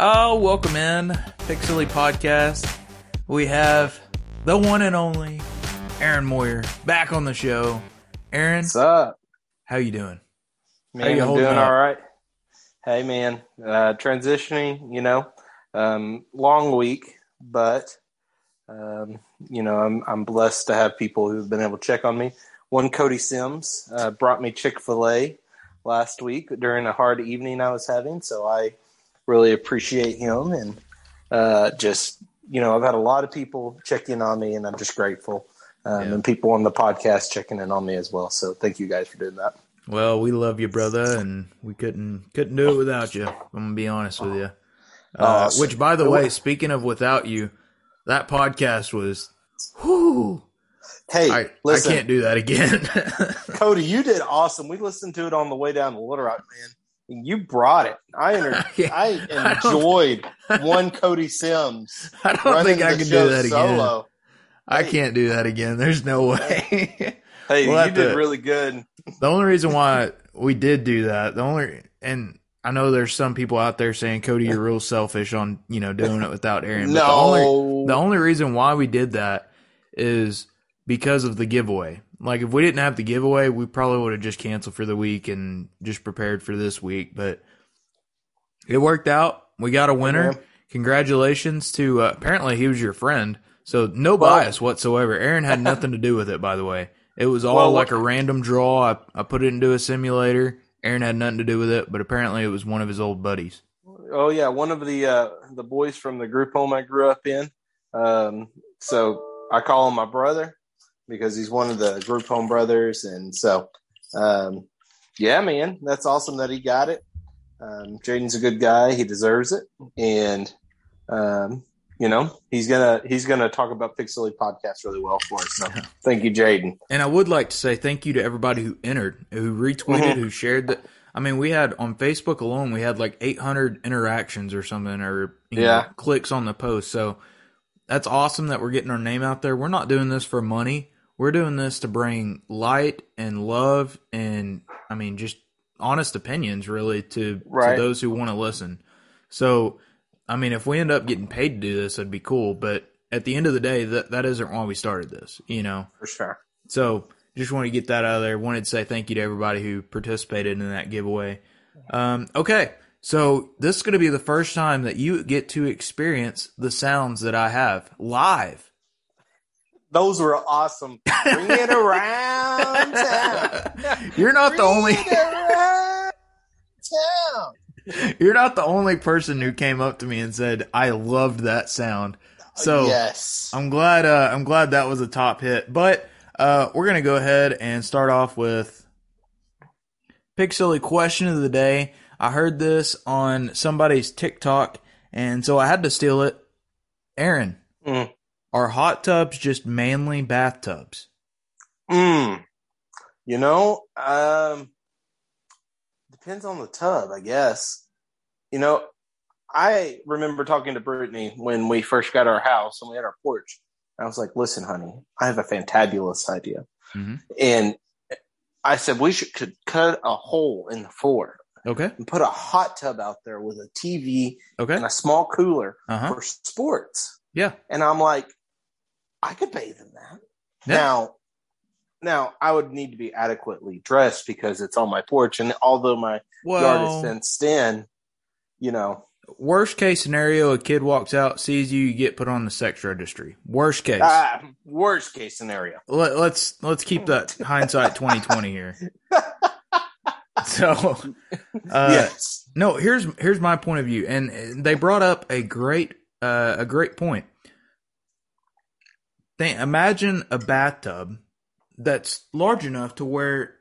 Oh, welcome in, Pig Silly Podcast. We have the one and only Aaron Moyer back on the show. Aaron, What's up? how you doing? How Man, you I'm doing up? all right. Hey, man, uh, transitioning, you know, um, long week, but, um, you know, I'm, I'm blessed to have people who've been able to check on me. One, Cody Sims, uh, brought me Chick fil A last week during a hard evening I was having. So I really appreciate him. And uh, just, you know, I've had a lot of people check in on me, and I'm just grateful. Um, Yeah. And people on the podcast checking in on me as well. So thank you guys for doing that. Well, we love you, brother, and we couldn't couldn't do it without you. I'm gonna be honest with you. Uh, Awesome. which, by the way, speaking of without you, that podcast was, whoo! Hey, I, listen, I can't do that again. Cody, you did awesome. We listened to it on the way down to Little Rock, man. You brought it. I enter- Yeah, I I enjoyed one Cody Sims. I don't think I can do that again. solo. I Hey. can't do that again. There's no way. Hey, We'll you did to- really good. the only reason why we did do that, the only and I know there's some people out there saying Cody, you're real selfish on you know doing it without Aaron. But the only No, the only reason why we did that is because of the giveaway. Like if we didn't have the giveaway, we probably would have just canceled for the week and just prepared for this week. But it worked out. We got a winner. man. Congratulations to uh, apparently he was your friend. So no Well- bias whatsoever. Aaron had nothing to do with it, by the way. It was all Well, like a random draw. I, I put it into a simulator. Aaron had nothing to do with it, but apparently it was one of his old buddies. oh yeah, one of the uh, the boys from the group home I grew up in. Um, so I call him my brother because he's one of the group home brothers, and so um, yeah, man, that's awesome that he got it. Um, Jaden's a good guy; he deserves it, and um, you know he's gonna he's gonna talk about Pig Silly podcast really well for us. So thank you, Jaden. And I would like to say thank you to everybody who entered, who retweeted, Mhm. who shared that. I mean, we had on Facebook alone, we had like 800 interactions or something, or you know, Yeah. clicks on the post. So that's awesome that we're getting our name out there. We're not doing this for money. We're doing this to bring light and love and, I mean, just honest opinions really to, Right. to those who want to listen. So, I mean, if we end up getting paid to do this, it'd be cool. But at the end of the day, that, that isn't why we started this, you know? For sure. So just want to get that out of there. Wanted to say thank you to everybody who participated in that giveaway. Um, okay, so this is going to be the first time that you get to experience the sounds that I have live. Those were awesome. Bring it around town. You're not the only Bring it around town. you're not the only person who came up to me and said I loved that sound. So yes, I'm glad uh, I'm glad that was a top hit. But uh, we're gonna go ahead and start off with Pig Silly question of the day. I heard this on somebody's TikTok, and so I had to steal it. Aaron, Mm. Are hot tubs just manly bathtubs? Mm. You know, um, depends on the tub, I guess. You know, I remember talking to Brittany when we first got our house and we had our porch. I was like, "Listen, honey, I have a fantabulous idea," Mhm. and I said we should could cut a hole in the floor Okay, and put a hot tub out there with a TV okay, and a small cooler uh huh, for sports. yeah, And I'm like, I could bathe in that. Yeah. Now, now I would need to be adequately dressed because it's on my porch, and although my yard is Well, fenced in, you know, worst case scenario, a kid walks out, sees you, you get put on the sex registry. Worst case. ah, worst case scenario. Let, let's let's keep that hindsight twenty twenty here. So, uh, yes, no, here's here's my point of view, and they brought up a great uh, a great point. Think, imagine a bathtub that's large enough to where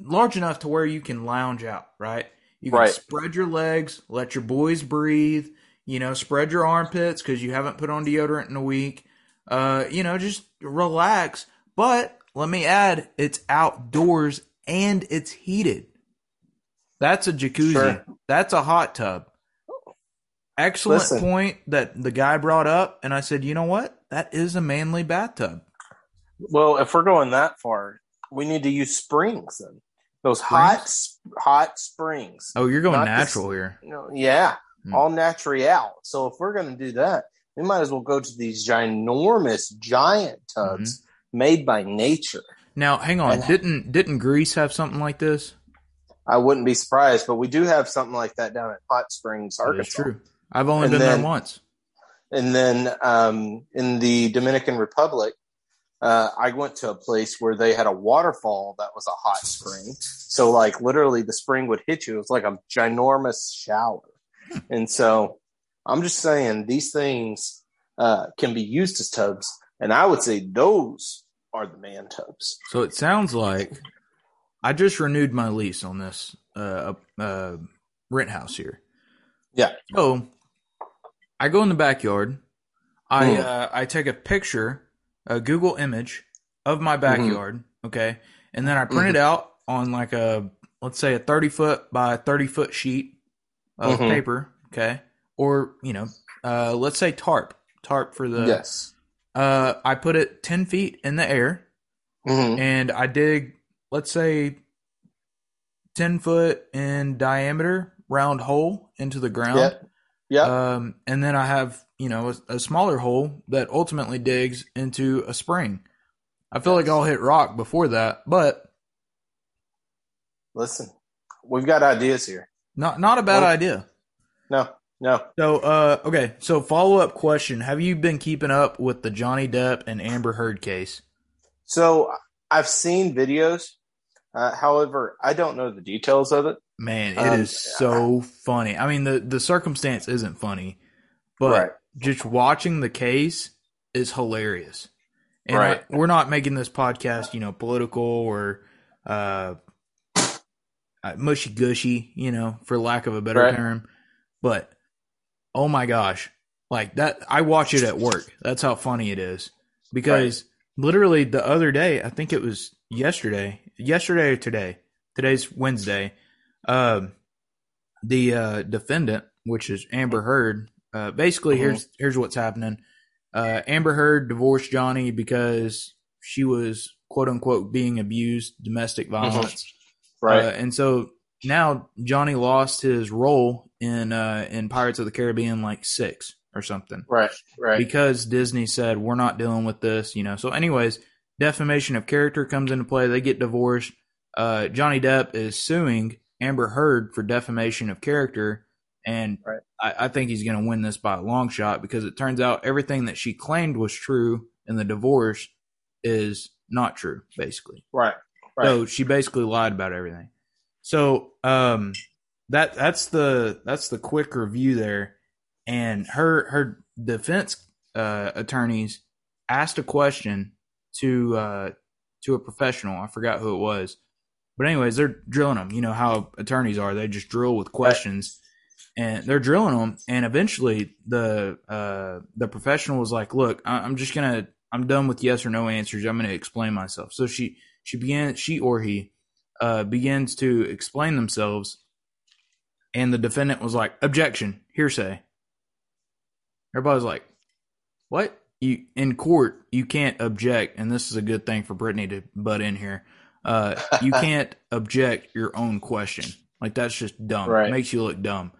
large enough to where you can lounge out, right? You can Right. spread your legs, let your boys breathe. You know, spread your armpits because you haven't put on deodorant in a week. Uh, you know, just relax. But let me add, it's outdoors and it's heated. That's a jacuzzi. Sure. That's a hot tub. Excellent Listen. point that the guy brought up, and I said, you know what? That is a manly bathtub. Well, if we're going that far, we need to use springs then. Those hot, hot springs. Oh, you're going Not natural here. You know, yeah. Hmm. all natural. So if we're going to do that, we might as well go to these ginormous giant tubs Mm-hmm. made by nature. Now, hang on. And- Didn't didn't Greece have something like this? I wouldn't be surprised, but we do have something like that down at Hot Springs, Arkansas. That's true. I've only And been then- there once. And then um, in the Dominican Republic, uh, I went to a place where they had a waterfall that was a hot spring. So, like, literally, the spring would hit you. It was like a ginormous shower. And so, I'm just saying these things uh, can be used as tubs. And I would say those are the man tubs. So it sounds like I just renewed my lease on this uh, uh, rent house here. Yeah. So I go in the backyard. I Hmm. uh, I take a picture, a Google image of my backyard. Okay, and then I print it out on like a let's say a thirty foot by thirty foot sheet of Mhm. paper. Okay, or you know, uh, let's say tarp, tarp for the. yes. Uh, I put it ten feet in the air hmm and I dig, let's say, 10 foot in diameter round hole into the ground. Yep. Yep. Um, and then I have, you know, a, a smaller hole that ultimately digs into a spring. I feel like I'll hit rock before that, but Listen, we've got ideas here. not not a bad Well- idea. No, no. So, uh, okay. So, follow up question: Have you been keeping up with the Johnny Depp and Amber Heard case? So I've seen videos. Uh, however, I don't know the details of it. Man, it Um, is so funny. I mean, the the circumstance isn't funny, but Right. just watching the case is hilarious. And Right. I- we're not making this podcast, you know, political or uh, uh, mushy gushy, you know, for lack of a better Right. term. But oh my gosh, like that! I watch it at work. That's how funny it is because literally the other day, I think it was yesterday, yesterday or today. Today's Wednesday. Um, the uh, defendant, which is Amber Heard, uh, basically Mhm. here's here's what's happening. Uh, Amber Heard divorced Johnny because she was quote unquote being abused, domestic violence, Right. uh, and so now Johnny lost his role in uh, in Pirates of the Caribbean like six or something right. Right. because Disney said we're not dealing with this, you know. So, anyways, defamation of character comes into play. They get divorced. Uh, Johnny Depp is suing Amber Heard for defamation of character, and Right. I, I think he's going to win this by a long shot because it turns out everything that she claimed was true in the divorce is not true, basically. right. Right. So she basically lied about everything. So um that that's the that's the quick review there. And her her defense uh attorneys asked a question to uh to a professional. I forgot who it was. But anyways, they're drilling them. You know how attorneys are. They just drill with questions. And they're drilling them, and eventually the uh, the professional was like, "Look, I- I'm just gonna, I'm done with yes or no answers. I'm gonna explain myself." So she she began she or he uh, begins to explain themselves and the defendant was like objection hearsay everybody's like what you in court you can't object and this is a good thing for brittany to butt in here uh, you can't object your own question like that's just dumb Right. it makes you look dumb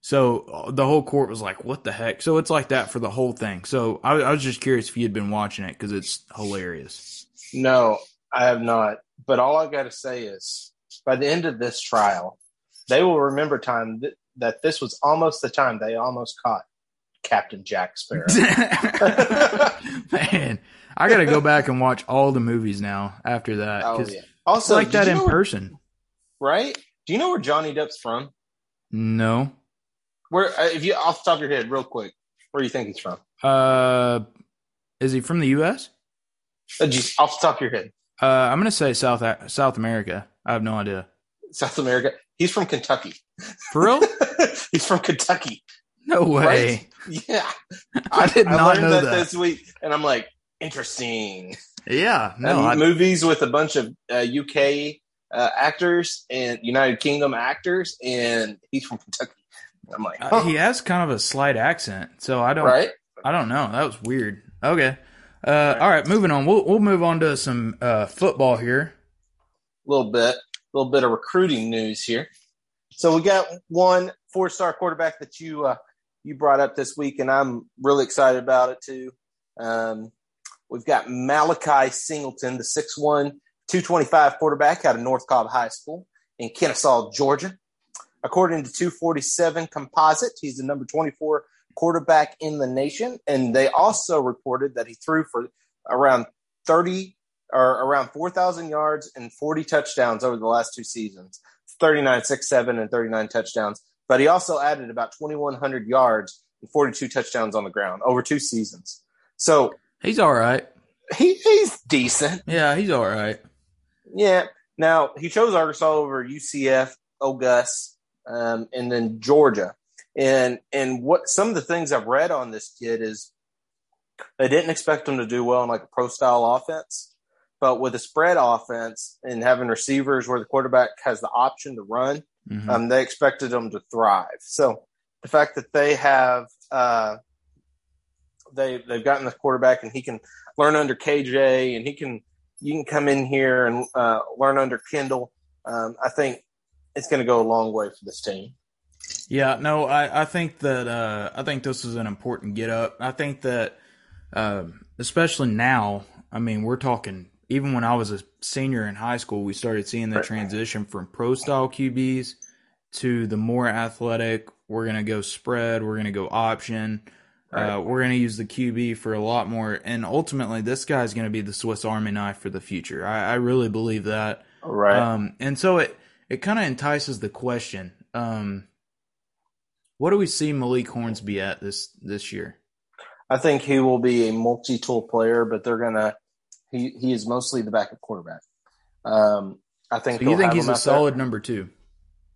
so uh, the whole court was like what the heck so it's like that for the whole thing so i, I was just curious if you had been watching it because it's hilarious No, I have not. But all I got to say is, by the end of this trial, they will remember time th- that this was almost the time they almost caught Captain Jack Sparrow. Man, I got to go back and watch all the movies now after that. oh yeah. Also, like that in know where- person. right? Do you know where Johnny Depp's from? No. Where, uh, if you off the top of your head, real quick, where do you think he's from? Uh, is he from the U.S.? Uh, just off the top of your head, Uh, I'm gonna say South South America. I have no idea. South America. He's from Kentucky. For real? he's from Kentucky. No way. Right? Yeah, I did not learned know that, that. this week, and I'm like, interesting. Yeah. No. And movies with a bunch of uh, UK uh, actors and United Kingdom actors, and he's from Kentucky. I'm like, uh, he has kind of a slight accent, so I don't. right? I don't know. That was weird. Okay. Uh, all right. Moving on. We'll we'll move on to some uh, football here. A little bit, a little bit of recruiting news here. So we got one four star quarterback that you uh, you brought up this week, and I'm really excited about it too. Um, we've got Malachi Singleton, the 6'1", 225 quarterback out of North Cobb High School in Kennesaw, Georgia. According to 247 Composite, he's the number 24 quarterback in the nation. And they also reported that he threw for around 30 or around 4,000 yards and 40 touchdowns over the last two seasons 39, 6, 7, and 39 touchdowns. But he also added about 2,100 yards and 42 touchdowns on the ground over two seasons. So he's all right. He, he's decent. Yeah, he's all right. Yeah. Now, he chose Arkansas over UCF, Augusta, um, and then Georgia. And and what some of the things I've read on this kid is they didn't expect him to do well in like a pro style offense, but with a spread offense and having receivers where the quarterback has the option to run, mm-hmm. um, they expected him to thrive. So the fact that they have uh, they they've gotten the quarterback and he can learn under KJ and he can you can come in here and uh, learn under Kendall. Um, I think it's going to go a long way for this team. Yeah, no, I, I think that uh, I think this is an important get up. I think that uh, especially now, I mean, we're talking even when I was a senior in high school, we started seeing the transition from pro style QBs to the more athletic. We're gonna go spread. We're gonna go option. Uh, right. Uh, we're gonna use the QB for a lot more, and ultimately, this guy's gonna be the Swiss Army knife for the future. I, I really believe that. Right. Um, and so it it kind of entices the question. Um, what do we see Malik Hornsby at this this year? I think he will be a multi-tool player, but they're gonna. He he is mostly the backup quarterback. Um, I think. So you think he's a solid there. number two?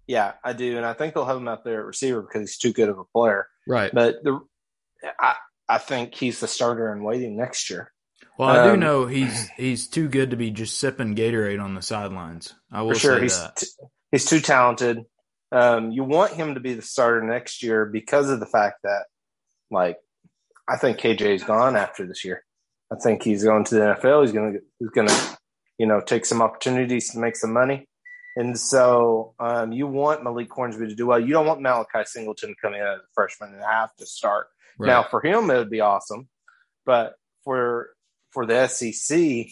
Yeah, I do, and I think they'll have him out there at receiver because he's too good of a player. Right. But the, I I think he's the starter in waiting next year. Well, I um, do know he's he's too good to be just sipping Gatorade on the sidelines. I will for sure. he's that. T- he's too talented. Um, you want him to be the starter next year because of the fact that, like, I think KJ's gone after this year. I think he's going to the NFL. He's gonna he's gonna you know take some opportunities to make some money, and so um, you want Malik Hornsby to do well. You don't want Malachi Singleton coming in as a freshman and have to start. Right. Now for him it would be awesome, but for for the SEC,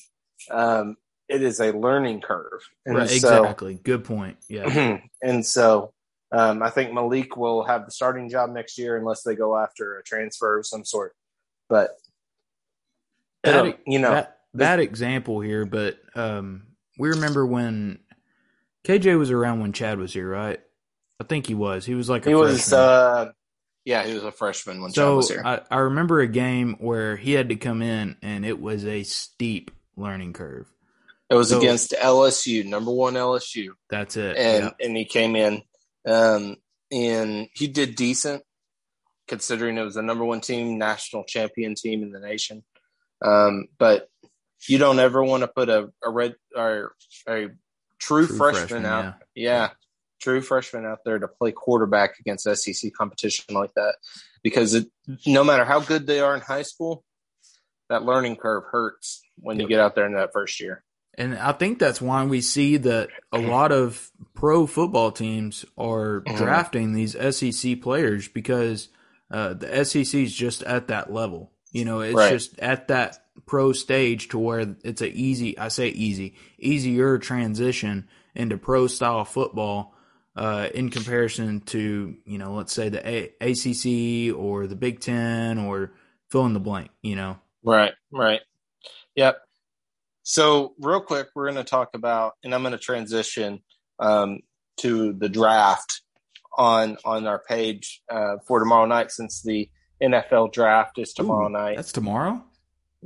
um, it is a learning curve. And right, so, exactly. Good point. Yeah. and so um, I think Malik will have the starting job next year unless they go after a transfer of some sort. But that, you know, that, that example here, but um, we remember when KJ was around when Chad was here, right? I think he was. He was like he freshman. was. Uh, yeah, he was a freshman when so was here. I, I remember a game where he had to come in, and it was a steep learning curve. It was so, against LSU, number one LSU. That's it. And yeah. and he came in, um, and he did decent, considering it was the number one team, national champion team in the nation. Um, but you don't ever want to put a, a red or a true, true freshman, freshman, out. Yeah. yeah. True freshman out there to play quarterback against SEC competition like that, because it, no matter how good they are in high school, that learning curve hurts when you get out there in that first year. And I think that's why we see that a lot of pro football teams are mm-hmm. drafting these SEC players because uh, the SEC is just at that level. You know, it's right. just at that pro stage to where it's a easy, I say easy, easier transition into pro style football uh, in comparison to, you know, let's say the a- ACC or the Big Ten or fill in the blank, you know? Right, right. Yep. So, real quick, we're going to talk about, and I'm going to transition um, to the draft on on our page uh, for tomorrow night, since the NFL draft is tomorrow Ooh, night. That's tomorrow.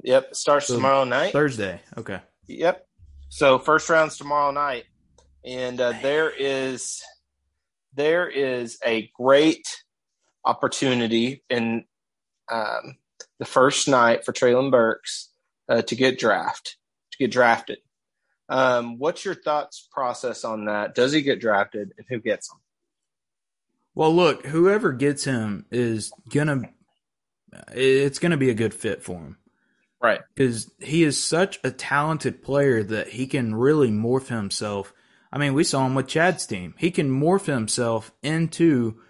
Yep, starts so tomorrow night. Thursday. Okay. Yep. So first round's tomorrow night, and uh, there is there is a great opportunity in um, the first night for Treylon Burks uh, to get draft to get drafted. Um, what's your thoughts process on that? Does he get drafted, and who gets him? Well, look, whoever gets him is gonna it's gonna be a good fit for him, right? Because he is such a talented player that he can really morph himself. I mean, we saw him with Chad's team. He can morph himself into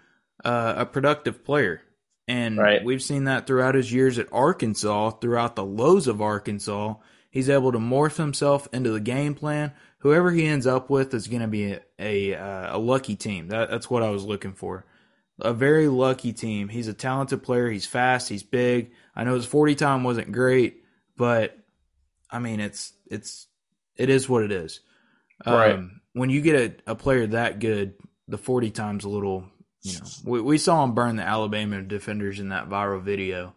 uh, a productive player. And Right. we've seen that throughout his years at Arkansas, throughout the lows of Arkansas. He's able to morph himself into the game plan. Whoever he ends up with is going to be a a, uh, a lucky team. That, that's what I was looking for. A very lucky team. He's a talented player. He's fast. He's big. I know his forty time wasn't great, but I mean it's it's it is what it is. Right. Um, when you get a, a player that good, the forty times a little. You know, we we saw him burn the Alabama defenders in that viral video.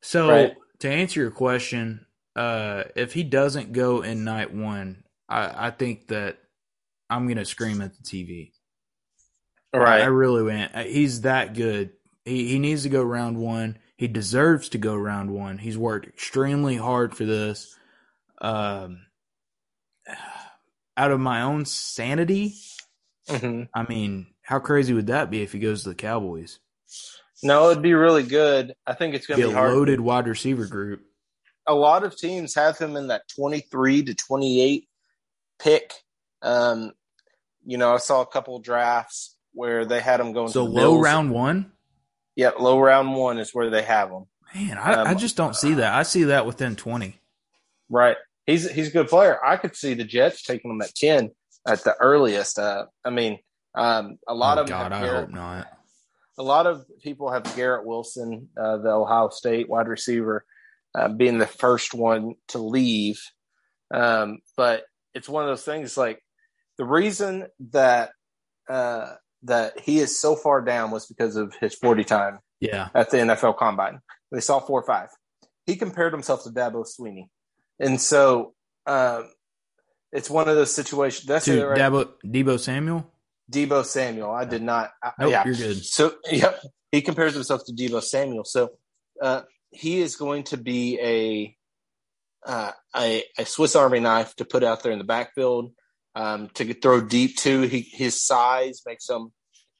So Right. to answer your question, uh, if he doesn't go in night one, I, I think that I'm gonna scream at the TV. Right. I really went. He's that good. He he needs to go round one. He deserves to go round one. He's worked extremely hard for this. Um, out of my own sanity, hmm I mean, how crazy would that be if he goes to the Cowboys? No, it'd be really good. I think it's going Be to a be hard. loaded wide receiver group. a lot of teams have him in that 23 to 28 pick. Um, you know, I saw a couple drafts where they had him going So to the low Bills. round one. Yeah, low round one is where they have him. Man, I, I Um, just don't see that. I see that within twenty. Right. He's he's a good player. I could see the Jets taking him at 10 at the earliest. Uh, I mean, um, a lot oh, of God, have I Garrett- hope not. a lot of people have Garrett Wilson, uh, the Ohio State wide receiver, uh, being the first one to leave. Um, but it's one of those things like the reason that uh, that he is so far down was because of his 40 time Yeah, at the NFL Combine. They saw four or five. He compared himself to Dabo Swinney, and so um, it's one of those situations. That's it, right? Dabo, Deebo Samuel. Deebo Samuel. I did not. I- Nope, yeah, you're good. So yep, he compares himself to Deebo Samuel. So uh, he is going to be a, uh, a a Swiss Army knife to put out there in the backfield um, to throw deep to. He, his size makes him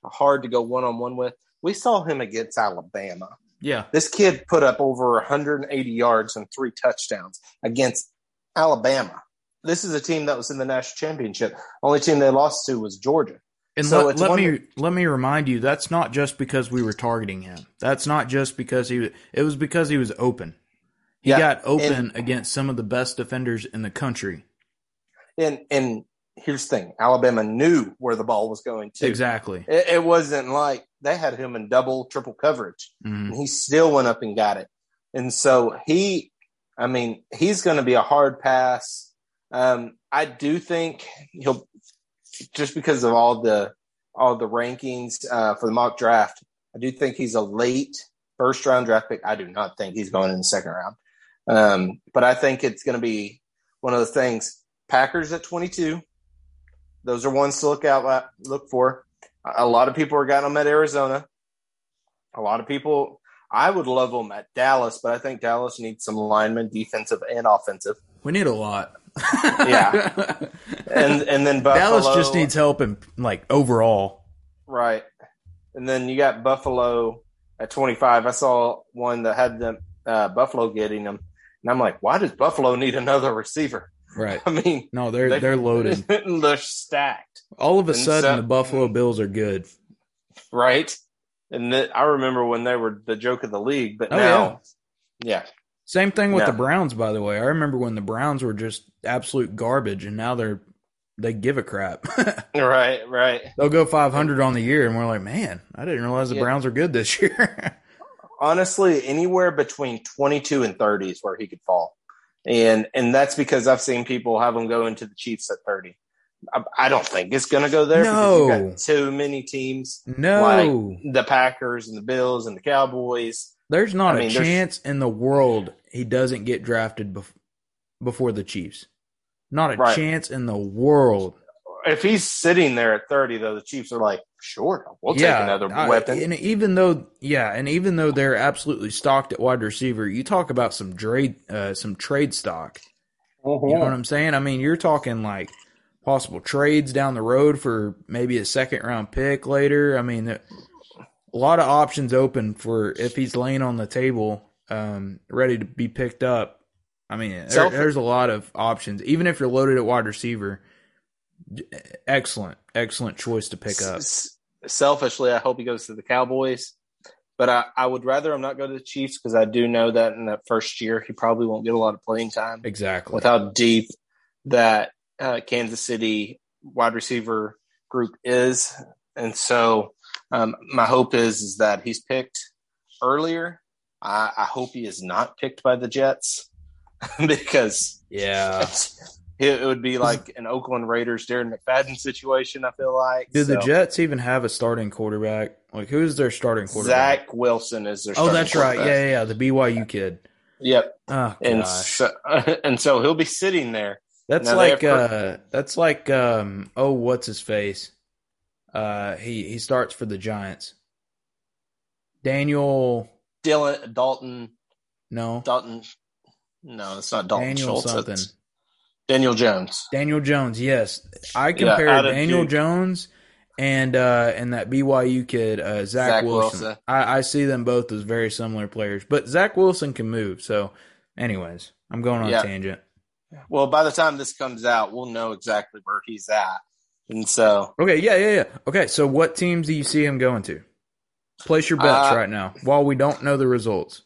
hard to go one on one with. We saw him against Alabama. Yeah, This kid put up over 180 yards and three touchdowns against Alabama. This is a team that was in the national championship. Only team they lost to was Georgia. And So let, let me let me remind you, that's not just because we were targeting him. That's not just because he. was It was because he was open. He Yeah, got open and- against some of the best defenders in the country. And and here's the thing: Alabama knew where the ball was going to. Exactly. It, it wasn't like they had him in double, triple coverage, Mhm. and he still went up and got it. And so he, I mean, he's going to be a hard pass. Um, I do think he'll just because of all the all the rankings uh, for the mock draft. I do think he's a late first round draft pick. I do not think he's going in the second round. Um, but I think it's going to be one of those things. Packers at 22. Those are ones to look out look for. A lot of people are getting them at Arizona. A lot of people, I would love them at Dallas, but I think Dallas needs some linemen, defensive and offensive. We need a lot. Yeah. And and then Buffalo, Dallas just needs help in like overall. right. And then you got Buffalo at 25. I saw one that had them uh, Buffalo getting them, and I'm like, why does Buffalo need another receiver? Right. I mean, No, they're they- they're loaded. they're stacked. All of a And sudden, so- the Buffalo Bills are good. right? And that I remember when they were the joke of the league, but Oh, now, yeah, Same thing with No. the Browns, by the way. I remember when the Browns were just absolute garbage, and now they're they give a crap. right, right. They'll go 500 on the year, and we're like, man, I didn't realize the Yeah. Browns were good this year. Honestly, anywhere between twenty-two and thirty is where he could fall, and and that's because I've seen people have them go into the Chiefs at thirty. I, I don't think it's going to go there because you've No. got too many teams, no, the Packers and the Bills and the Cowboys. there's not I mean, a chance in the world he doesn't get drafted bef- before the Chiefs. Not a Right. chance in the world. If he's sitting there at thirty, though, the Chiefs are like, sure, we'll take another I- weapon. and even though, yeah, and even though they're absolutely stocked at wide receiver, you talk about some trade, uh, some trade stock. You know what I'm saying? I mean, you're talking like possible trades down the road for maybe a second round pick later. I mean, a lot of options open for if he's laying on the table, um, ready to be picked up. I mean, there, there's a lot of options. Even if you're loaded at wide receiver, excellent, excellent choice to pick up. Selfishly, I hope he goes to the Cowboys. But I, I would rather him not go to the Chiefs because I do know that in that first year he probably won't get a lot of playing time Exactly. with how deep that uh, Kansas City wide receiver group is. And so um, my hope is is that he's picked earlier. I, I hope he is not picked by the Jets because yeah. It would be like an Oakland Raiders Darren McFadden situation. I feel like. Do the Jets even have a starting quarterback? Like, who's their starting quarterback? Zach Wilson is their. Oh, that's right. Yeah, yeah, yeah. The BYU kid. Yep. Oh And so, and so he'll be sitting there. that's now like have uh, that's like um, oh, what's his face? Uh, he he starts for the Giants. Daniel, Dylan Dalton no, Dalton. No, it's not Dalton Daniel Schultz. something. It's Daniel Jones. Daniel Jones. Yes, I Yeah, compared out Daniel Duke. Jones and uh, and that BYU kid uh, Zach, Zach Wilson. Wilson. I, I see them both as very similar players, but Zach Wilson can move. So, anyways, I'm going on Yeah. a tangent. Well, by the time this comes out, we'll know exactly where he's at. And so, Okay, yeah, yeah, yeah. Okay, so what teams do you see him going to? Place your bets Uh, right now while we don't know the results.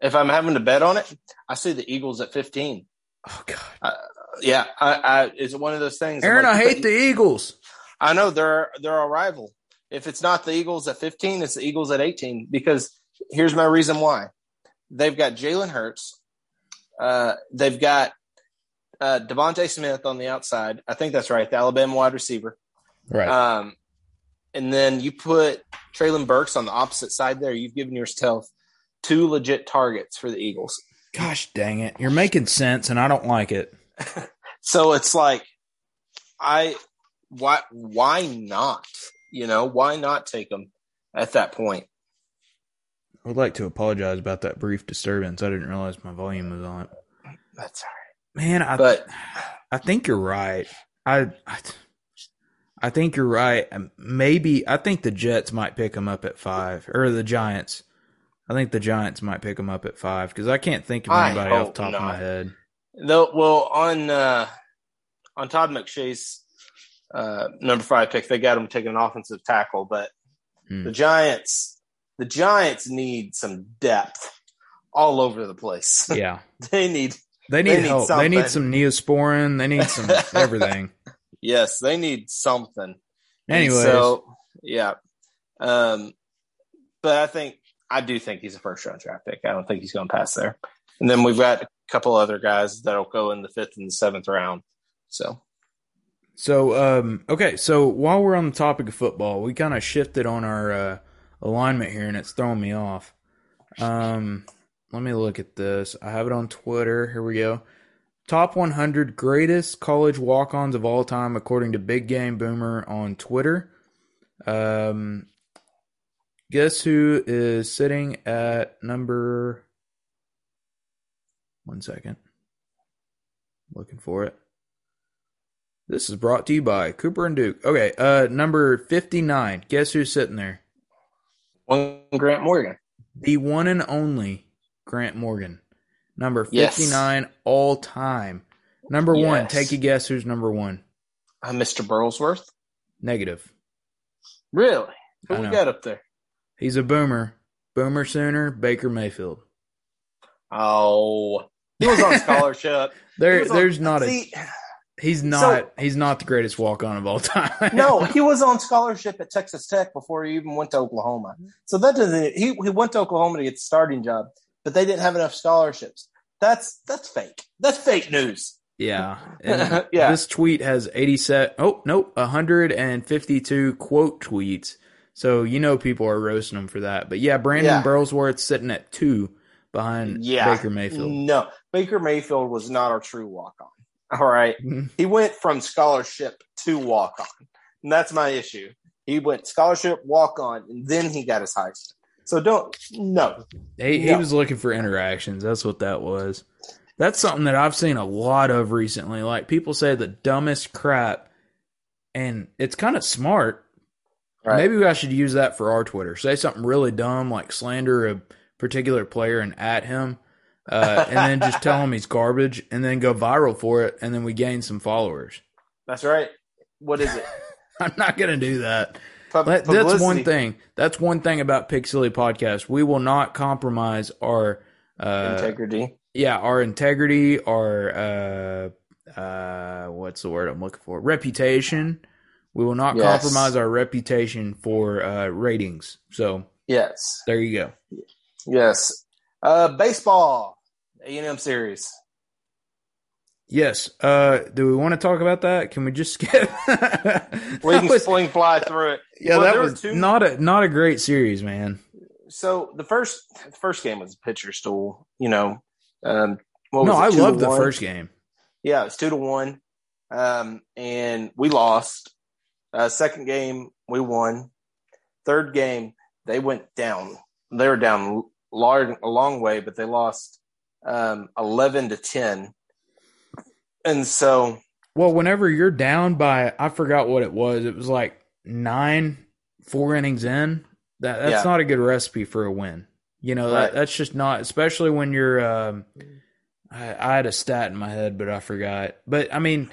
if I'm having to bet on it, I see the Eagles at 15. Oh God, Yeah, I, I it's one of those things. Aaron, like, I hate the Eagles. I know they're they're a rival. If it's not the Eagles at 15, it's the Eagles at 18. Because here's my reason why: they've got Jalen Hurts, uh, they've got uh, DeVonta Smith on the outside. I think that's right, the Alabama wide receiver. Right. Um, and then you put Treylon Burks on the opposite side there. You've given yourself two legit targets for the Eagles. Gosh dang it, you're making sense, and I don't like it. So it's like, I why why not? You know, why not take them at that point? I would like to apologize about that brief disturbance. I didn't realize my volume was on. That's all right. Man, I. But I think you're right. I, I, I think you're right. Maybe I think the Jets might pick them up at five, or the Giants. I think the Giants might pick him up at five because I can't think of anybody off the top of my head. though, well, on uh, on Todd McShay's uh, number five pick, they got him taking an offensive tackle, but Hmm. the Giants, the Giants need some depth all over the place. Yeah, they need they need They need help. They need some neosporin. They need some everything. yes, they need something. Anyway, so yeah, um, but I think I do think he's a first round draft pick. I don't think he's going to pass there. And then we've got a couple other guys that'll go in the fifth and the seventh round. So So, um, okay, so while we're on the topic of football, we kind of shifted on our uh, alignment here, and it's throwing me off. Um, let me look at this. I have it on Twitter. Here we go. Top 100 greatest college walk-ons of all time, according to Big Game Boomer on Twitter. Um, guess who is sitting at number? One second. Looking for it. This is brought to you by Cooper and Duke. Okay, uh, number 59. Guess who's sitting there? one Grant Morgan. The one and only Grant Morgan. Number Yes. 59 all time. Number one, take a guess who's number one. Uh, Mr. Burlsworth. Negative. Really? Who we got up there? He's a boomer. Boomer Sooner, Baker Mayfield. Oh, he was on scholarship. There, on- there's not a. He's not. he's not the greatest walk on of all time. no, he was on scholarship at Texas Tech before he even went to Oklahoma. Mm-hmm. So that doesn't. He he went to Oklahoma to get the starting job, but they didn't have enough scholarships. That's that's fake. That's fake news. Yeah. Yeah. This tweet has 87 oh nope, 152 quote tweets. So you know people are roasting him for that. But yeah, Brandon Yeah. Sitting at 2 behind Yeah, Baker Mayfield. No, Baker Mayfield was not our true walk on. All right, mm-hmm. he went from scholarship to walk on, and that's my issue. He went scholarship, walk on, and then he got his Heisman. So don't no. He, he was looking for interactions. That's what that was. That's something that I've seen a lot of recently. Like people say the dumbest crap, and it's kind of smart. Right. Maybe I should use that for our Twitter. Say something really dumb, like slander a particular player and at him, uh, and then just tell him he's garbage, and then go viral for it, and then we gain some followers. That's right. What is it? I'm not gonna do that. pub- That- that's one thing. That's one thing about Pig Silly Podcast. We will not compromise our uh, integrity. yeah, our integrity, our uh, uh, what's the word I'm looking for? Reputation. We will not Yes. compromise our reputation for uh, ratings. So Yes, there you go. yes. Uh, baseball, A and M series. Yes. Uh, do we want to talk about that? Can we just skip? We can was- swing fly through it. yeah, Well, that was two- not a not a great series, man. So the first the first game was a pitcher stool. You know, um, what was No, it, I loved the one? first game. Yeah, it was two to one, um, and we lost. Uh, second game we won. Third game they went down. They were down large, a long way, but they lost um, eleven to ten. And so, Well, whenever you're down by, I forgot what it was. It was like nine, four innings in. That that's Yeah. not a good recipe for a win. You know, Right. that, that's just not, especially when you're. Um, I, I had a stat in my head, but I forgot. But I mean,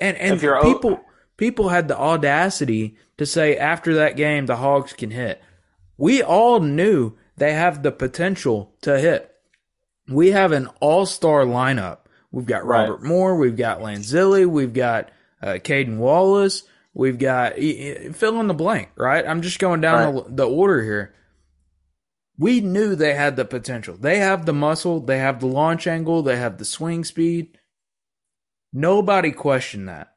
and and If you're o- people people had the audacity to say after that game the Hogs can hit. We all knew they have the potential to hit. We have an all star lineup. We've got Right. Robert Moore, we've got Lanzilli, we've got uh, Cayden Wallace, we've got fill in the blank. Right? I'm just going down the, the order here. We knew they had the potential. They have the muscle, they have the launch angle, they have the swing speed. Nobody questioned that.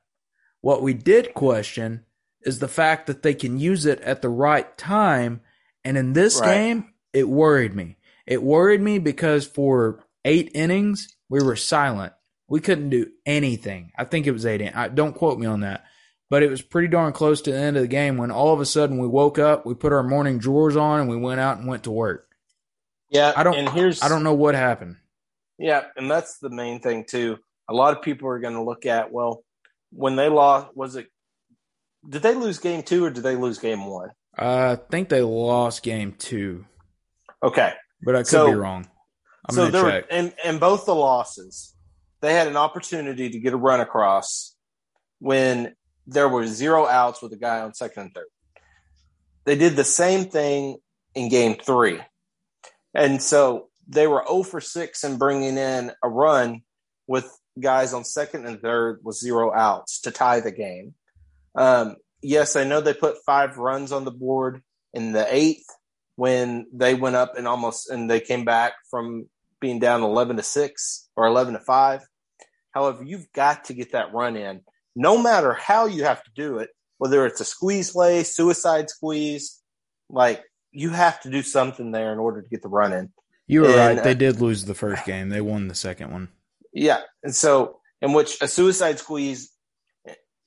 What we did question is the fact that they can use it at the right time. And in this Right. game, it worried me. It worried me because for eight innings, we were silent. We couldn't do anything. I think it was eight. in- I, don't quote me on that. But it was pretty darn close to the end of the game when all of a sudden we woke up, we put our morning drawers on, and we went out and went to work. yeah, I don't- And here's I don't know what happened. Yeah, and that's the main thing too. A lot of people are going to look at well, when they lost, was it? Did they lose game two or did they lose game one? Uh, I think they lost game two, Okay, but I could So- be wrong. I'm so there were, check. and and both the losses, they had an opportunity to get a run across when there were zero outs with a guy on second and third. They did the same thing in game three, and so they were 0 for six in bringing in a run with guys on second and third with zero outs to tie the game. Um, yes, I know they put five runs on the board in the eighth when they went up and almost and they came back from being down 11 to 6 or 11 to 5 however you've got to get that run in no matter how you have to do it whether it's a squeeze play suicide squeeze like you have to do something there in order to get the run in You were and, right. They uh, did lose the first game. They won the second one. Yeah. And so, in which a suicide squeeze,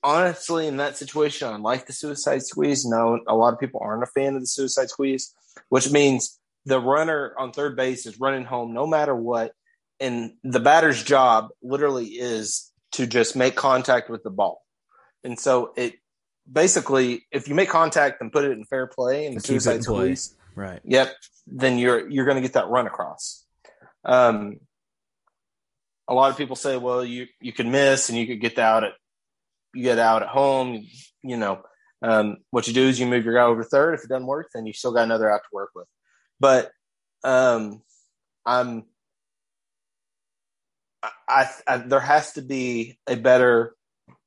honestly, in that situation, I like the suicide squeeze. No, a lot of people aren't a fan of the suicide squeeze, which means the runner on third base is running home no matter what. And the batter's job literally is to just make contact with the ball. And so it basically, if you make contact and put it in fair play and the Keep it in suicide squeeze, Right. Yep. Then you're you're going to get that run across. Um, a lot of people say, well, you you could miss and you could get out at you get out at home. You know, um, what you do is you move your guy over third. If it doesn't work, then you still got another out to work with. But um, I'm I, I, I there has to be a better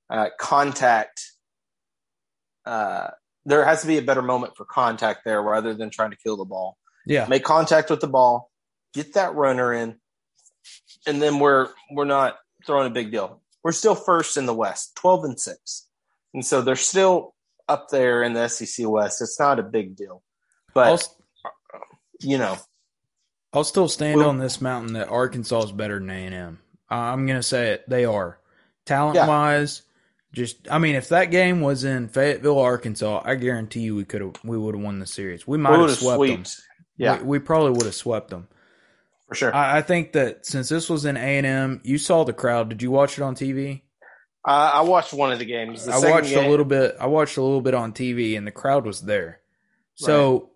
uh, contact. Uh, there has to be a better moment for contact there rather than trying to kill the ball. Yeah. Make contact with the ball, get that runner in, and then we're we're not throwing a big deal. We're still first in the West, twelve and six, and so they're still up there in the SEC West. It's not a big deal, but I'll, you know, I'll still stand Well- on this mountain that Arkansas is better than A and M. I'm gonna say it. They are talent wise. Just, I mean, if that game was in Fayetteville, Arkansas, I guarantee you we could have, we would have won the series. We might have swept them. Yeah, we, we probably would have swept them. For sure. I, I think that since this was in A and M, you saw the crowd. Did you watch it on TV? Uh, I watched one of the games. The I watched game- a little bit. I watched a little bit on TV, and the crowd was there. So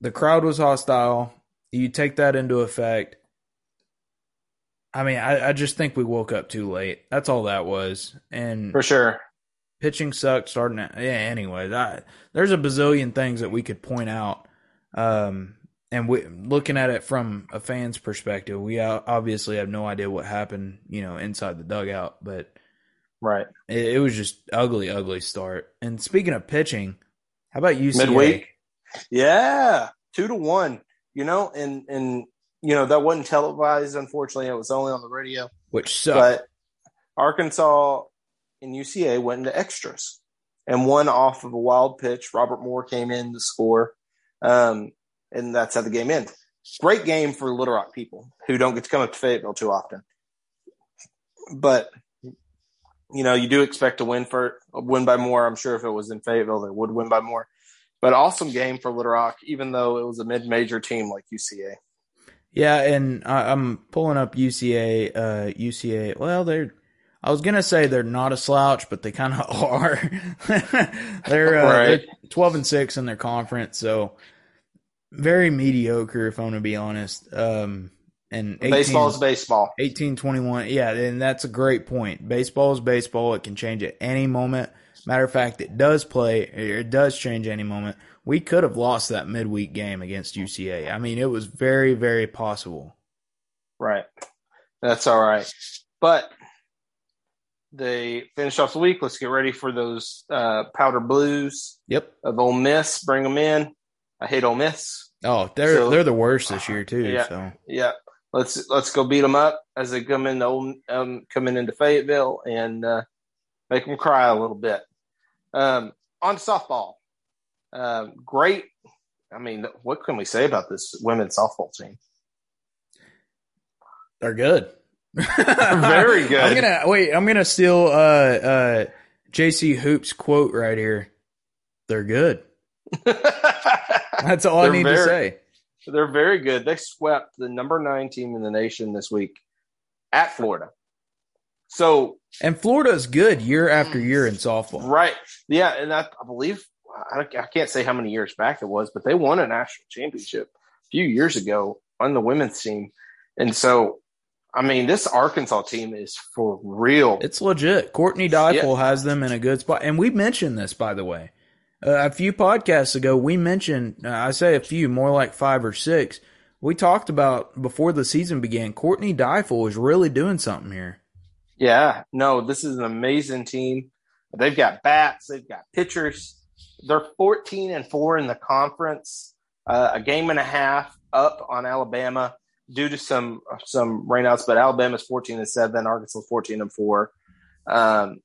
the crowd was hostile. You take that into effect. I mean, I, I just think we woke up too late. That's all that was. And for sure. pitching sucked starting. At, yeah. Anyways, I, there's a bazillion things that we could point out. Um, and we, looking at it from a fan's perspective, we obviously have no idea what happened, you know, inside the dugout, but right, it, it was just ugly, ugly start. And speaking of pitching, how about UCA? Midweek, yeah, two to won. You know, and and you know that wasn't televised. Unfortunately, it was only on the radio, which sucked. But Arkansas and UCA went into extras and one off of a wild pitch. Robert Moore came in to score. Um, and that's how the game ends. Great game for Little Rock people who don't get to come up to Fayetteville too often. But you know, you do expect to win for win by more. I'm sure if it was in Fayetteville, they would win by more. But awesome game for Little Rock, even though it was a mid-major team like UCA. Yeah, and I, am pulling up UCA. Uh, UCA. Well, they're. I was gonna say they're not a slouch, but they kind of are. they're, uh, right. they're 12 and six in their conference, so very mediocre, if I'm going to be honest. Um, and 18, baseball is baseball. 1821. Yeah, and that's a great point. Baseball is baseball. It can change at any moment. Matter of fact, it does play, it does change any moment. We could have lost that midweek game against UCA. I mean, it was very, very possible. Right. That's all right. But they finish off the week. Let's get ready for those uh, powder blues. Yep. Of Ole Miss. Bring them in. I hate Ole Miss. Oh, they're so, they're the worst this year too. Yeah, so. yeah. Let's let's go beat them up as they come in um, coming into Fayetteville and uh, make them cry a little bit. Um, on softball, um, great. I mean, what can we say about this women's softball team? They're good. Very good. I'm gonna wait. I'm gonna steal uh, uh, JC Hoops quote right here. They're good. That's all I need very, to say. They're very good. They swept the number nine team in the nation this week at Florida. So and Florida is good year after mm. year in softball, right? Yeah, and I, I believe I, I, can't say how many years back it was, but they won a national championship a few years ago on the women's team, and so I mean, this Arkansas team is for real. It's legit. Courtney Deifel yeah. has them in a good spot, and we mentioned this by the way. Uh, a few podcasts ago, we mentioned, uh, I say a few, more like five or six. We talked about before the season began, Courtney Deifel is really doing something here. Yeah, no, this is an amazing team. They've got bats, they've got pitchers. They're 14 and 4 in the conference, uh, a game and a half up on Alabama due to some some rainouts, but Alabama's 14 and 7, Arkansas 14 and 4. Um,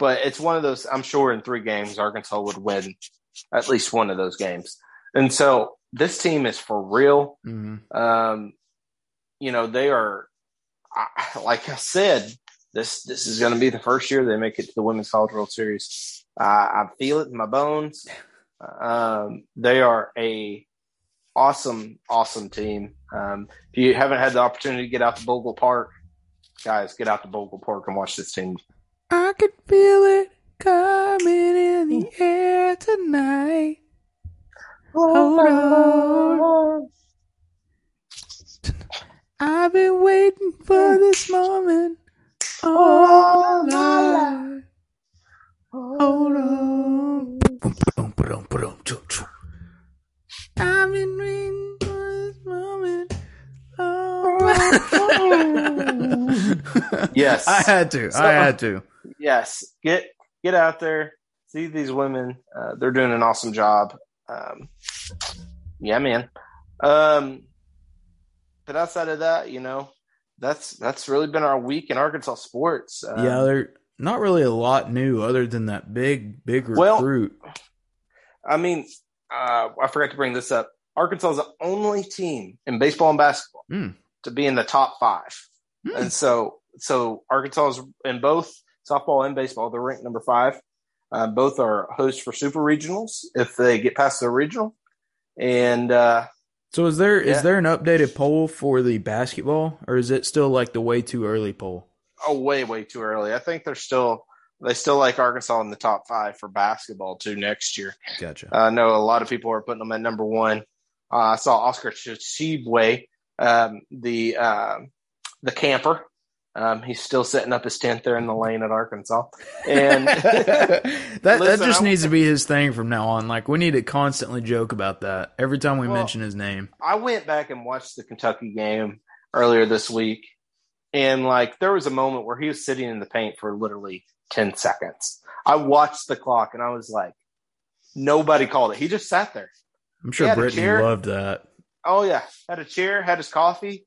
but it's one of those. I'm sure in three games, Arkansas would win at least one of those games. And so this team is for real. Mm-hmm. Um, you know, they are, like I said, this this is going to be the first year they make it to the Women's College World Series. I feel it in my bones. Um, they are a awesome, awesome team. Um, if you haven't had the opportunity to get out to Bogle Park, guys, get out to Bogle Park and watch this team I could feel it coming in the air tonight. Hold on. I've been waiting for mm. this moment all my life. Hold on. I've been waiting for this moment yes. I had to. So, I had to. Yes. Get get out there. See these women. Uh, they're doing an awesome job. Um, yeah, man. Um, but outside of that, you know, that's that's really been our week in Arkansas sports. Um, yeah, they're not really a lot new other than that big big recruit. Well, I mean, uh, I forgot to bring this up. Arkansas is the only team in baseball and basketball mm to be in the top five. Hmm. And so, so Arkansas is in both softball and baseball. They're ranked number five. Uh, both are hosts for super regionals if they get past the regional. And uh, so, is there yeah. is there an updated poll for the basketball, or is it still like the way too early poll? Oh, way way too early. I think they're still they still like Arkansas in the top five for basketball too next year. Gotcha. I know a lot of people are putting them at number one. Uh, I saw Oscar Tshiebwe um, the uh, the camper Um, he's still setting up his tent there in the lane at Arkansas, and that that just I'm- needs to be his thing from now on. Like we need to constantly joke about that every time we Well- mention his name. I went back and watched the Kentucky game earlier this week, and like there was a moment where he was sitting in the paint for literally ten seconds. I watched the clock and I was like, nobody called it. He just sat there. I'm sure Brittany loved that. Oh yeah, had a chair, had his coffee,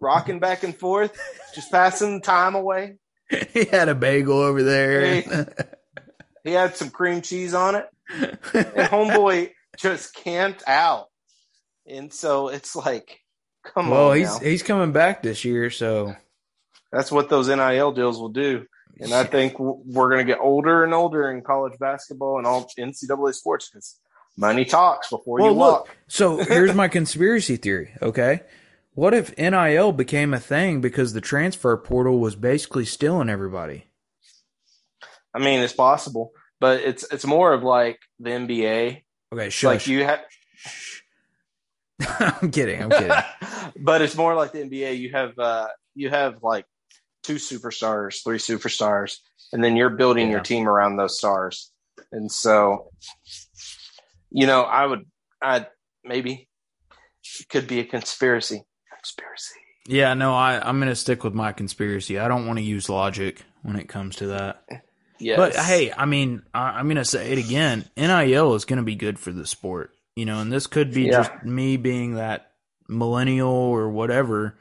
rocking back and forth, just passing the time away. he had a bagel over there. He had some cream cheese on it, and homeboy just camped out. And so it's like, come well, on, he's now. he's coming back this year, so that's what those NIL deals will do. And I think we're going to get older and older in college basketball and all NCAA sports because money talks before Well, you walk. look. So here's my conspiracy theory. Okay, what if NIL became a thing because the transfer portal was basically stealing everybody? I mean, it's possible, but it's it's more of like the NBA. Okay, shush. like you have, I'm kidding. I'm kidding. but it's more like the NBA. You have uh, you have like two superstars, three superstars, and then you're building your team around those stars. And so, you know, I would, I maybe it could be a conspiracy. Conspiracy. Yeah, no, I I'm gonna stick with my conspiracy. I don't want to use logic when it comes to that. Yes. But hey, I mean, I, I'm going to say it again. NIL is going to be good for the sport, you know, and this could be Yeah. just me being that millennial or whatever.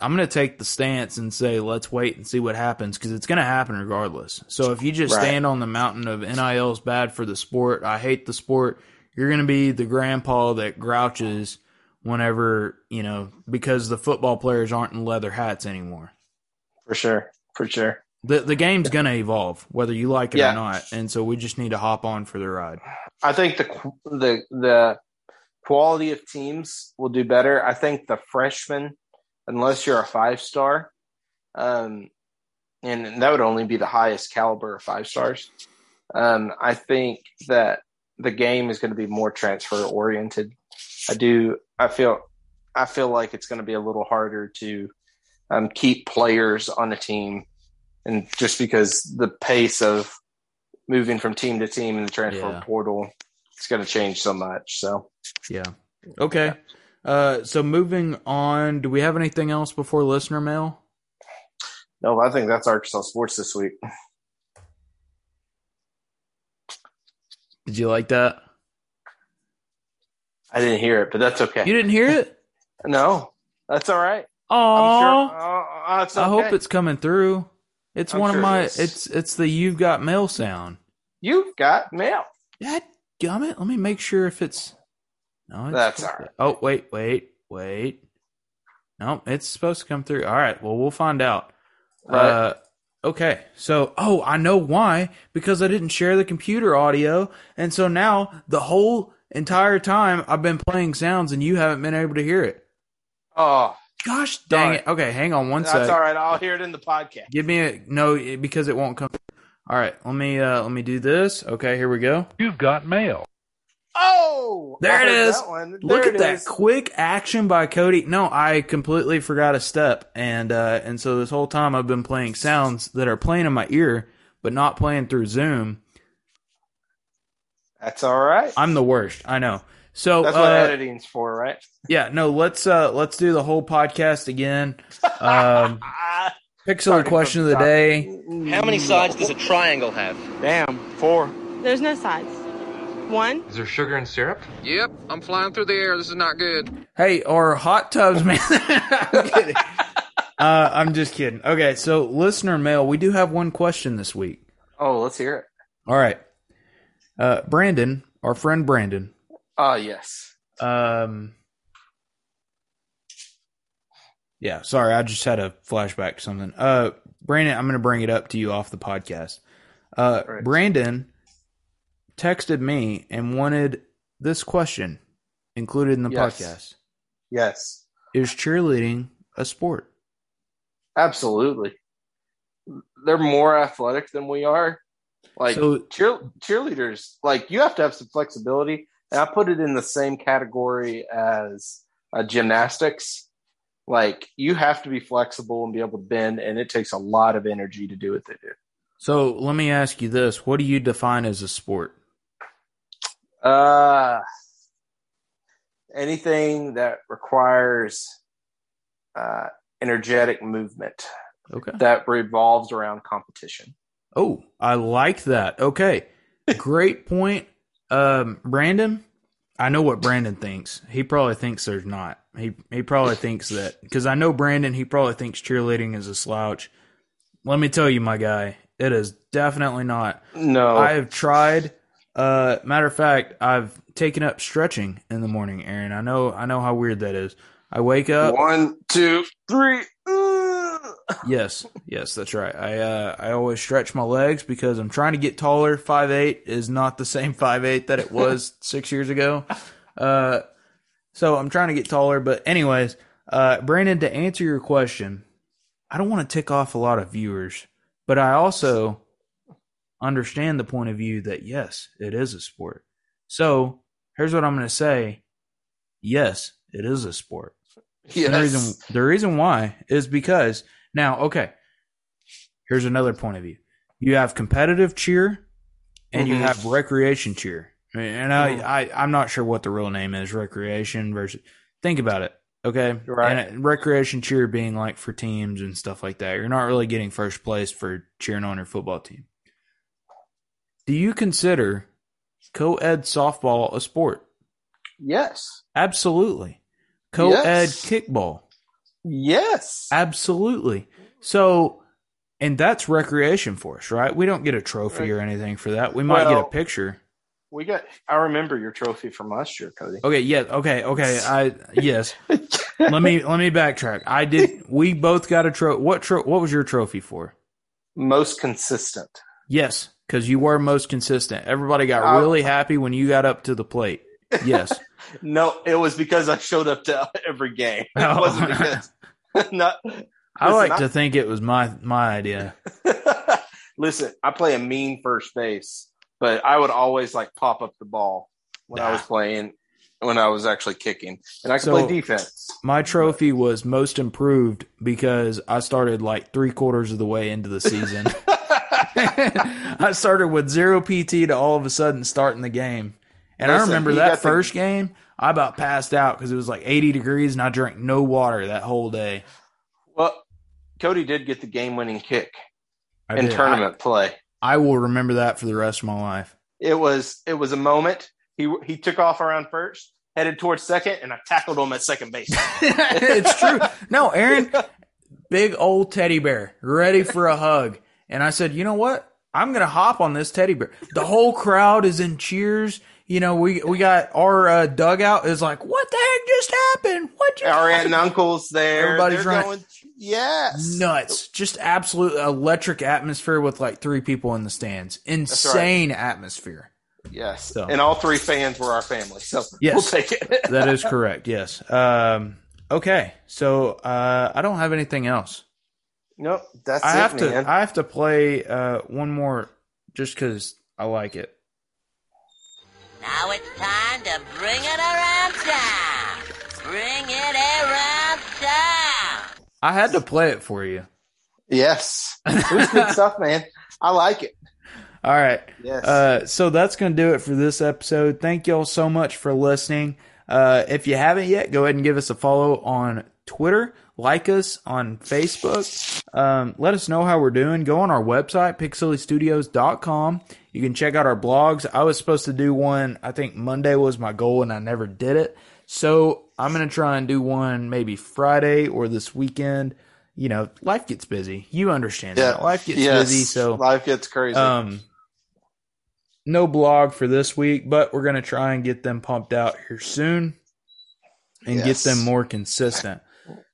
I'm going to take the stance and say, let's wait and see what happens because it's going to happen regardless. So if you just Right. stand on the mountain of NIL is bad for the sport, I hate the sport, you're going to be the grandpa that grouches whenever, you know, because the football players aren't in leather hats anymore. for sure, for sure. The the game's gonna evolve, whether you like it Yeah. or not, and so we just need to hop on for the ride. I think the the the quality of teams will do better. I think the freshmen, unless you're a five star, um, and that would only be the highest caliber of five stars. Um, I think that the game is going to be more transfer oriented. I do. I feel. I feel like it's going to be a little harder to um, keep players on a team, and just because the pace of moving from team to team in the transfer Yeah. portal, it's going to change so much. So Yeah. Okay. Uh, so moving on, do we have anything else before listener mail? no, I think that's Arkansas sports this week. Did you like that? I didn't hear it, but that's okay. You didn't hear it? no, that's all right. Oh, sure. Uh, uh, it's I hope it's coming through. It's I'm one sure of my. is. It's it's the you've got mail sound. You've got mail. Dad, gummit. Let me make sure if it's. No, it's That's all right. Oh wait, wait, wait. No, it's supposed to come through. All right. Well, we'll find out. Right. Uh, okay. So, oh, I know why. Because I didn't share the computer audio, and so now the whole entire time I've been playing sounds, and you haven't been able to hear it. oh, Gosh dang Darn. it. Okay, hang on one that's sec. all right. I'll hear it in the podcast. Give me a no because it won't come. All right. Let me uh let me do this. Okay, here we go. You've got mail. Oh, There I it heard is. that one. Look There at it that is. quick action by Cody. No, I completely forgot a step, and uh, and so this whole time I've been playing sounds that are playing in my ear, but not playing through Zoom. That's all right. I'm the worst. I know. So That's what uh, editing's for, right? yeah, no. Let's uh let's do the whole podcast again. Um, Pig Silly starting question of the day. How many sides does a triangle have? Damn, four. There's no sides. One, Is there sugar and syrup? Yep, I'm flying through the air. This is not good. Hey, or hot tubs, man. I'm kidding. Uh, I'm just kidding. Okay, so listener mail. We do have one question this week. Oh, let's hear it. All right. Uh, Brandon, our friend Brandon, Oh, yes. um, yeah, sorry, I just had a flashback to something. Uh, Brandon, I'm going to bring it up to you off the podcast. Uh, Right. Brandon texted me and wanted this question included in the Yes. podcast. Yes. Is cheerleading a sport? Absolutely. They're more athletic than we are. Like So- cheer, cheerleaders, like you have to have some flexibility. And I put it in the same category as uh, gymnastics. Like you have to be flexible and be able to bend, and it takes a lot of energy to do what they do. So let me ask you this: What do you define as a sport? Uh, anything that requires uh, energetic movement Okay. that revolves around competition. Oh, I like that. Okay. Great point. Um, Brandon, I know what Brandon thinks. He probably thinks there's not. He he probably thinks that because I know Brandon. He probably thinks cheerleading is a slouch. Let me tell you, my guy, it is definitely not. No, I have tried. Uh, matter of fact, I've taken up stretching in the morning, Aaron. I know, I know how weird that is. I wake up. one, two, three. Yes, yes, that's right. I uh, I always stretch my legs because I'm trying to get taller. Five eight is not the same five eight that it was six years ago. Uh, so I'm trying to get taller. But anyways, uh, Brandon, to answer your question, I don't want to tick off a lot of viewers, but I also understand the point of view that yes, it is a sport. So here's what I'm going to say: yes, it is a sport. Yes. The reason the reason why is because now, okay, here's another point of view. You have competitive cheer and you Mhm. have recreation cheer. And I, Mhm. I I'm not sure what the real name is, recreation versus think about it. Okay. Right. And recreation cheer being like for teams and stuff like that. You're not really getting first place for cheering on your football team. Do you consider co ed softball a sport? yes, Absolutely. Co ed Yes. kickball. yes. Absolutely. So, and that's recreation for us, right? We don't get a trophy or anything for that. We might get a picture. We got. I remember your trophy from last year, Cody. Okay, yeah, okay, okay. I yes. let me let me backtrack. I did. We both got a trophy. What tro- What was your trophy for? Most consistent. Yes, because you were most consistent. Everybody got Uh, really happy when you got up to the plate. Yes. No, it was because I showed up to every game. It Oh. wasn't because. not, I like to think it was my my idea. Listen, I play a mean first base, but I would always like pop up the ball when I was playing, when I was actually kicking, and I could So- play defense. My trophy was most improved because I started like three quarters of the way into the season. I started with zero PT to all of a sudden starting the game. And I remember that got the- first game, I about passed out because it was like 80 degrees and I drank no water that whole day. well, Cody did get the game-winning kick I in did. tournament play. I, I will remember that for the rest of my life. It was it was a moment. He he took off around first, headed towards second, and I tackled him at second base. it's true. No, Aaron, big old teddy bear, ready for a hug. And I said, you know what? I'm gonna hop on this teddy bear. The whole crowd is in cheers. You know, we we got our uh, dugout is like, what the heck just happened? What just Our aunt and uncle's there. Everybody's They're running- going, yes, nuts? Just absolute electric atmosphere with like three people in the stands. Insane atmosphere. yes. So- And all three fans were our family, so Yes. we'll take it. That is correct. Yes. Um, okay. So uh, I don't have anything else. Nope, that's I it, have to. I have to play uh, one more just because I like it. Now it's time to bring it around town. Bring it around town. I had to play it for you. yes, it was good stuff, man. I like it. All right. Yes. Uh, so that's going to do it for this episode. Thank y'all so much for listening. Uh, if you haven't yet, go ahead and give us a follow on Twitter. Like us on Facebook. Um, let us know how we're doing. Go on our website, pigsillystudios.com. You can check out our blogs. I was supposed to do one, I think Monday was my goal, and I never did it. So I'm going to try and do one maybe Friday or this weekend. You know, life gets busy. You understand that. Life gets yes. busy. So life gets crazy. um, no blog for this week, but we're gonna try and get them pumped out here soon and get them more consistent.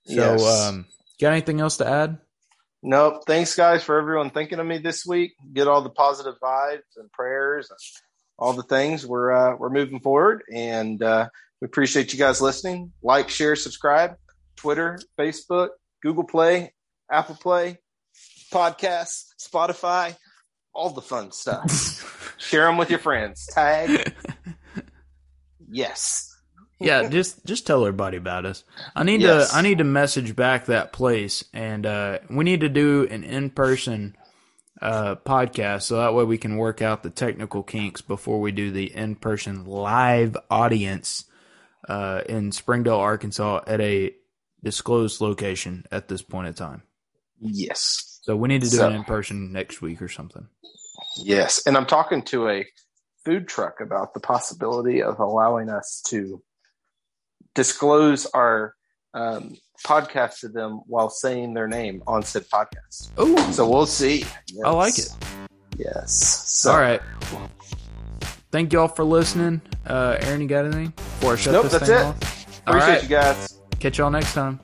So, Yes. um, got anything else to add? Nope. Thanks, guys, for everyone thinking of me this week. Get all the positive vibes and prayers and all the things. We're uh, we're moving forward, and uh, we appreciate you guys listening. Like, share, subscribe. Twitter, Facebook, Google Play, Apple Play, podcasts, Spotify, all the fun stuff. share them with your friends. Tag. Yes. Yeah, just just tell everybody about us. I need Yes. to I need to message back that place, and uh, we need to do an in person uh, podcast so that way we can work out the technical kinks before we do the in person live audience uh, in Springdale, Arkansas, at a disclosed location at this point in time. Yes. So we need to do So- it in person next week or something. Yes. And I'm talking to a food truck about the possibility of allowing us to disclose our um, podcast to them while saying their name on said podcast. Oh, So we'll see. I like it. Yes. So, All right. Thank y'all for listening. Uh, Aaron, you got anything before I shut Nope, this that's thing it. off? Appreciate right. you guys. Catch y'all next time.